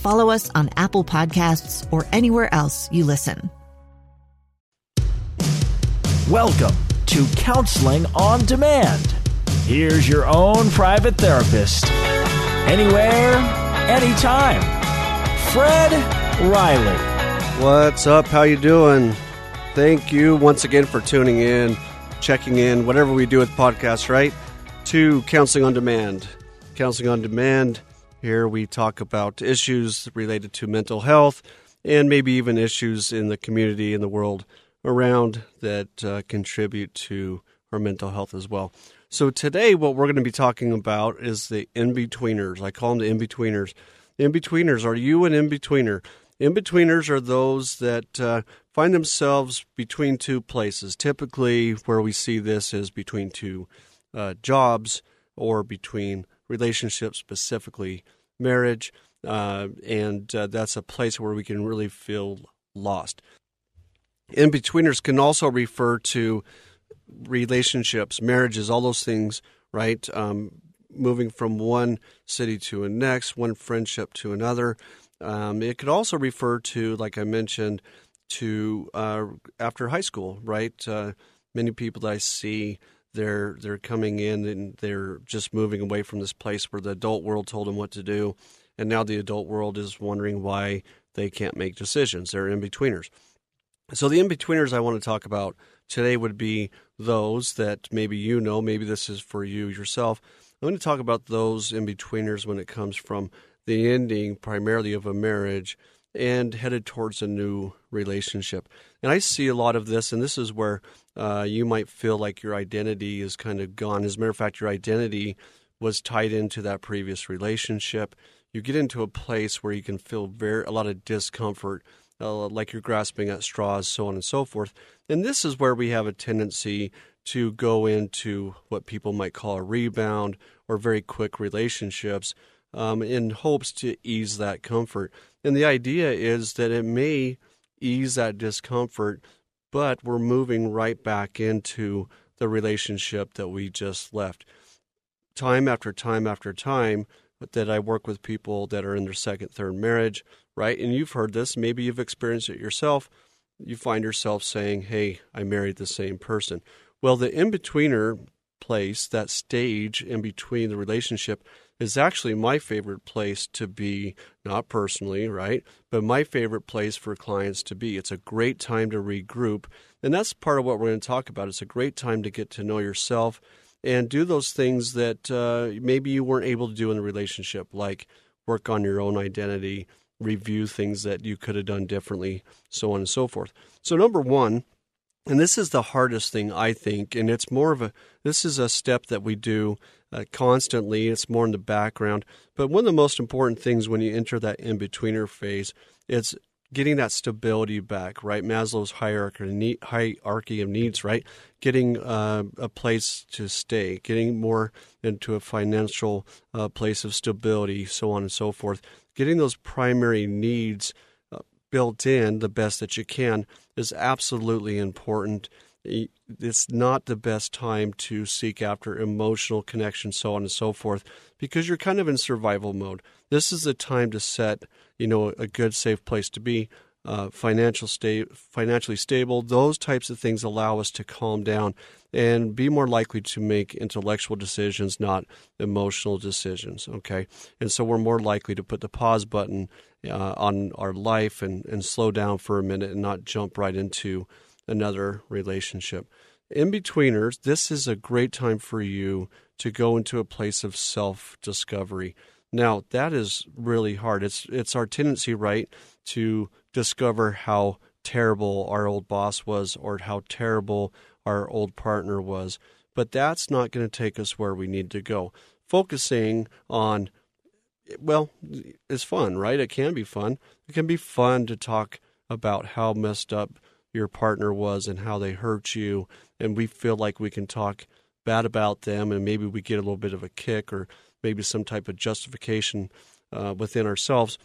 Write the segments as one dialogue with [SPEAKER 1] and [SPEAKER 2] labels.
[SPEAKER 1] follow us on Apple Podcasts, or anywhere else you listen.
[SPEAKER 2] Welcome to Counseling on Demand. Here's your own private therapist. Anywhere, anytime. Fred Riley.
[SPEAKER 3] What's up? How you doing? Thank you once again for tuning in, checking in, whatever we do with podcasts, right? To Counseling on Demand. Counseling on Demand. Here we talk about issues related to mental health and maybe even issues in the community and the world around that uh, contribute to our mental health as well. So today, what we're going to be talking about is the in-betweeners. I call them the in-betweeners. In-betweeners, are you an in-betweener? In-betweeners are those that uh, find themselves between two places. Typically, where we see this is between two uh, jobs or between relationships, specifically marriage, uh, and uh, that's a place where we can really feel lost. In betweeners can also refer to relationships, marriages, all those things, right? Um, moving from one city to a next, one friendship to another. Um, it could also refer to, like I mentioned, to uh, after high school, right? Uh, many people that I see, they're they're coming in and they're just moving away from this place where the adult world told them what to do, and now the adult world is wondering why they can't make decisions. They're in betweeners. So the in-betweeners I want to talk about today would be those that maybe you know, maybe this is for you yourself. I'm going to talk about those in-betweeners when it comes from the ending primarily of a marriage and headed towards a new relationship. And I see a lot of this, and this is where uh, you might feel like your identity is kind of gone. As a matter of fact, your identity was tied into that previous relationship. You get into a place where you can feel very a lot of discomfort uh, like you're grasping at straws, so on and so forth. And this is where we have a tendency to go into what people might call a rebound or very quick relationships um, in hopes to ease that comfort. And the idea is that it may ease that discomfort, but we're moving right back into the relationship that we just left. Time after time after time, that I work with people that are in their second, third marriage, right? And you've heard this, maybe you've experienced it yourself. You find yourself saying, Hey, I married the same person. Well, the in betweener place, that stage in between the relationship, is actually my favorite place to be, not personally, right? But my favorite place for clients to be. It's a great time to regroup. And that's part of what we're going to talk about. It's a great time to get to know yourself and do those things that uh, maybe you weren't able to do in the relationship, like work on your own identity, review things that you could have done differently, so on and so forth. So, number one, and this is the hardest thing, I think, and it's more of a this is a step that we do uh, constantly. It's more in the background, but one of the most important things when you enter that in betweener phase, it's getting that stability back, right? Maslow's hierarchy, hierarchy of needs, right? Getting uh, a place to stay, getting more into a financial uh, place of stability, so on and so forth getting those primary needs uh, built in the best that you can is absolutely important. It's not the best time to seek after emotional connection, so on and so forth, because you're kind of in survival mode. This is the time to set, you know, a good, safe place to be uh, financial sta- financially stable. Those types of things allow us to calm down and be more likely to make intellectual decisions, not emotional decisions. Okay, and so we're more likely to put the pause button uh, on our life and, and slow down for a minute and not jump right into another relationship. In betweeners, this is a great time for you to go into a place of self discovery. Now, that is really hard. It's it's our tendency, right, to discover how terrible our old boss was or how terrible our old partner was. But that's not going to take us where we need to go. Focusing on well, it's fun, right? It can be fun. It can be fun to talk about how messed up your partner was and how they hurt you and we feel like we can talk bad about them and maybe we get a little bit of a kick or maybe some type of justification uh, within ourselves.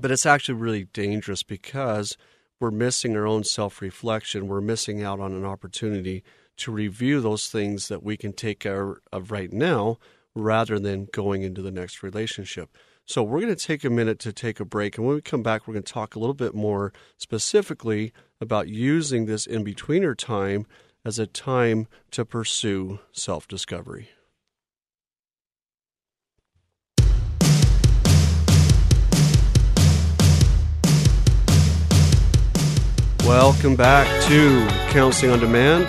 [SPEAKER 3] But it's actually really dangerous because we're missing our own self reflection. We're missing out on an opportunity to review those things that we can take care of right now rather than going into the next relationship. So, we're going to take a minute to take a break. And when we come back, we're going to talk a little bit more specifically about using this in betweener time as a time to pursue self discovery. Welcome back to Counseling on Demand.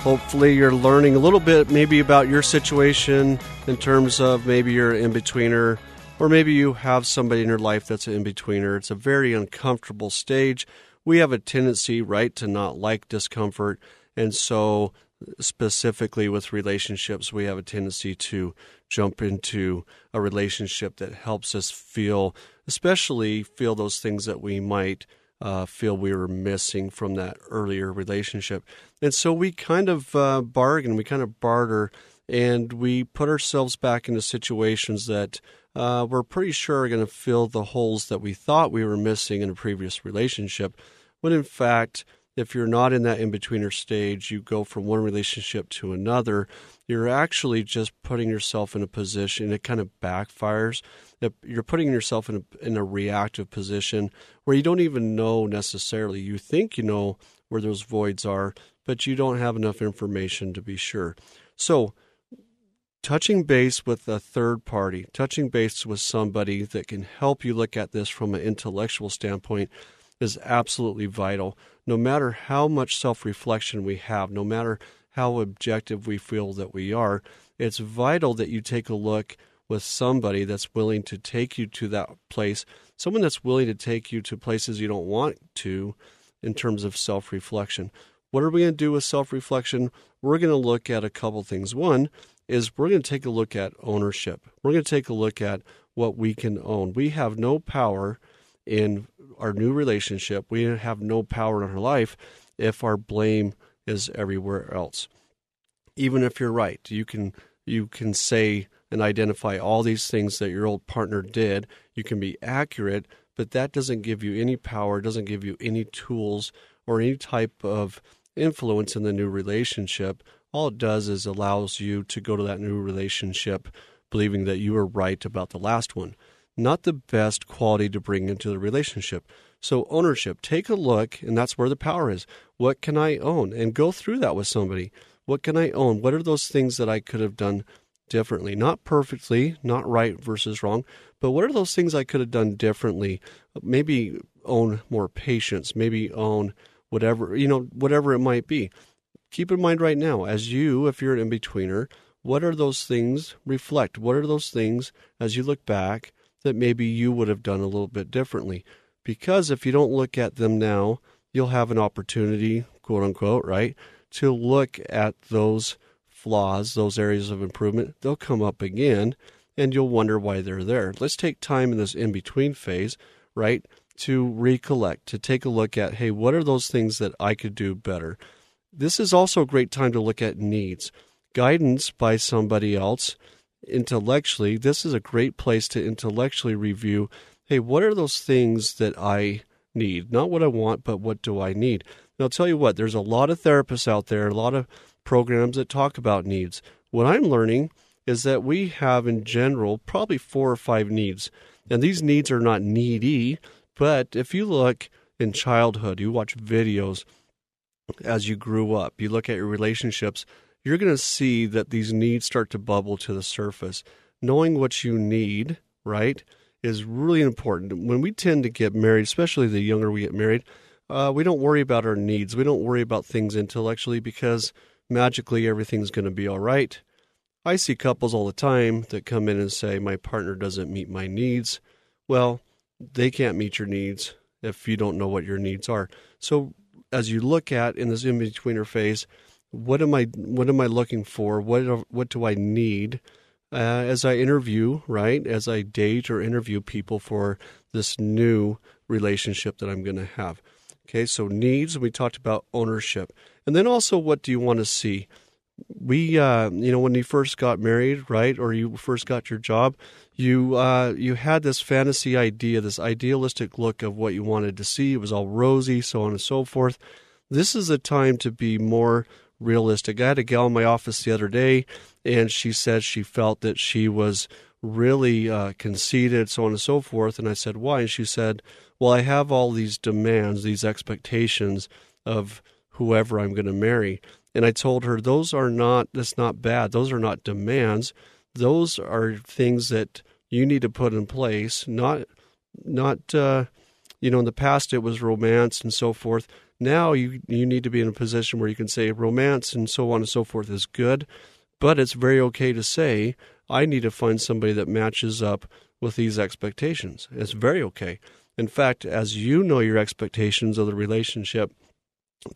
[SPEAKER 3] Hopefully, you're learning a little bit maybe about your situation in terms of maybe you're an in betweener, or maybe you have somebody in your life that's an in betweener. It's a very uncomfortable stage. We have a tendency, right, to not like discomfort. And so, specifically with relationships, we have a tendency to jump into a relationship that helps us feel, especially feel those things that we might uh, feel we were missing from that earlier relationship. And so we kind of uh, bargain, we kind of barter, and we put ourselves back into situations that uh, we're pretty sure are going to fill the holes that we thought we were missing in a previous relationship. When in fact, if you're not in that in betweener stage, you go from one relationship to another, you're actually just putting yourself in a position, it kind of backfires. You're putting yourself in a, in a reactive position where you don't even know necessarily. You think you know where those voids are, but you don't have enough information to be sure. So, touching base with a third party, touching base with somebody that can help you look at this from an intellectual standpoint is absolutely vital. No matter how much self reflection we have, no matter how objective we feel that we are, it's vital that you take a look with somebody that's willing to take you to that place, someone that's willing to take you to places you don't want to in terms of self reflection. What are we going to do with self reflection? We're going to look at a couple things. One is we're going to take a look at ownership. We're going to take a look at what we can own. We have no power in our new relationship. We have no power in our life if our blame is everywhere else. Even if you're right, you can you can say and identify all these things that your old partner did. You can be accurate, but that doesn't give you any power, doesn't give you any tools or any type of influence in the new relationship. All it does is allows you to go to that new relationship believing that you were right about the last one not the best quality to bring into the relationship. So, ownership, take a look, and that's where the power is. What can I own? And go through that with somebody. What can I own? What are those things that I could have done differently? Not perfectly, not right versus wrong, but what are those things I could have done differently? Maybe own more patience, maybe own whatever, you know, whatever it might be. Keep in mind right now, as you, if you're an in betweener, what are those things reflect? What are those things as you look back? that maybe you would have done a little bit differently. Because if you don't look at them now, you'll have an opportunity, quote unquote, right, to look at those flaws, those areas of improvement. They'll come up again and you'll wonder why they're there. Let's take time in this in between phase, right, to recollect, to take a look at, hey, what are those things that I could do better? This is also a great time to look at needs. Guidance by somebody else intellectually, this is a great place to intellectually review hey, what are those things that I need? Not what I want, but what do I need? And I'll tell you what, there's a lot of therapists out there, a lot of programs that talk about needs. What I'm learning is that we have, in general, probably four or five needs. And these needs are not needy, but if you look in childhood, you watch videos as you grew up, you look at your relationships, you're going to see that these needs start to bubble to the surface. Knowing what you need, right, is really important. When we tend to get married, especially the younger we get married, uh, we don't worry about our needs. We don't worry about things intellectually because magically everything's going to be all right. I see couples all the time that come in and say, My partner doesn't meet my needs. Well, they can't meet your needs if you don't know what your needs are. So, as you look at in this in betweener phase, what am I what am I looking for? What what do I need? Uh, as I interview, right? As I date or interview people for this new relationship that I'm going to have. Okay, so needs. We talked about ownership, and then also what do you want to see? We, uh, you know, when you first got married, right, or you first got your job, you uh, you had this fantasy idea, this idealistic look of what you wanted to see. It was all rosy, so on and so forth. This is a time to be more realistic. I had a gal in my office the other day, and she said she felt that she was really uh, conceited, so on and so forth. And I said, Why? And she said, Well, I have all these demands, these expectations of whoever I'm going to marry. And I told her, Those are not, that's not bad. Those are not demands. Those are things that you need to put in place, not, not, uh, you know, in the past it was romance and so forth. Now you you need to be in a position where you can say romance and so on and so forth is good, but it's very okay to say I need to find somebody that matches up with these expectations. It's very okay. In fact, as you know your expectations of the relationship,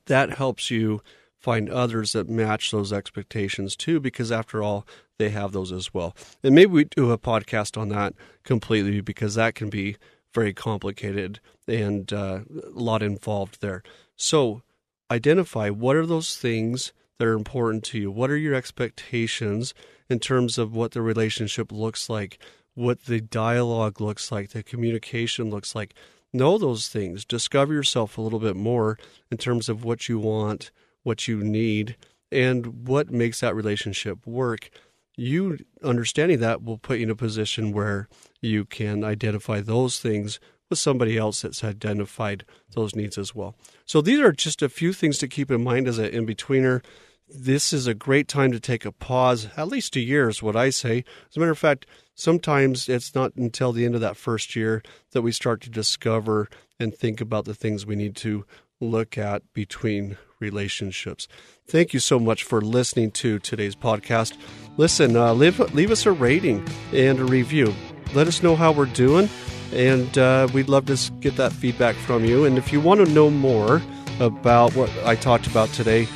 [SPEAKER 3] that helps you find others that match those expectations too, because after all, they have those as well. And maybe we do a podcast on that completely because that can be very complicated and uh, a lot involved there. So, identify what are those things that are important to you? What are your expectations in terms of what the relationship looks like, what the dialogue looks like, the communication looks like? Know those things. Discover yourself a little bit more in terms of what you want, what you need, and what makes that relationship work. You understanding that will put you in a position where you can identify those things with somebody else that's identified those needs as well. So these are just a few things to keep in mind as an in betweener. This is a great time to take a pause, at least a year is what I say. As a matter of fact, sometimes it's not until the end of that first year that we start to discover and think about the things we need to look at between relationships. Thank you so much for listening to today's podcast. Listen, uh, leave, leave us a rating and a review. Let us know how we're doing, and uh, we'd love to get that feedback from you. And if you want to know more about what I talked about today,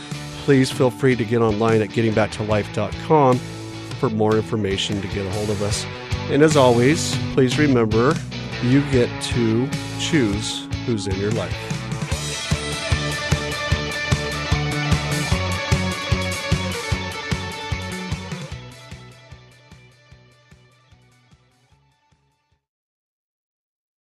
[SPEAKER 3] please feel free to get online at gettingbacktolife.com for more information to get a hold of us. And as always, please remember you get to choose who's in your life.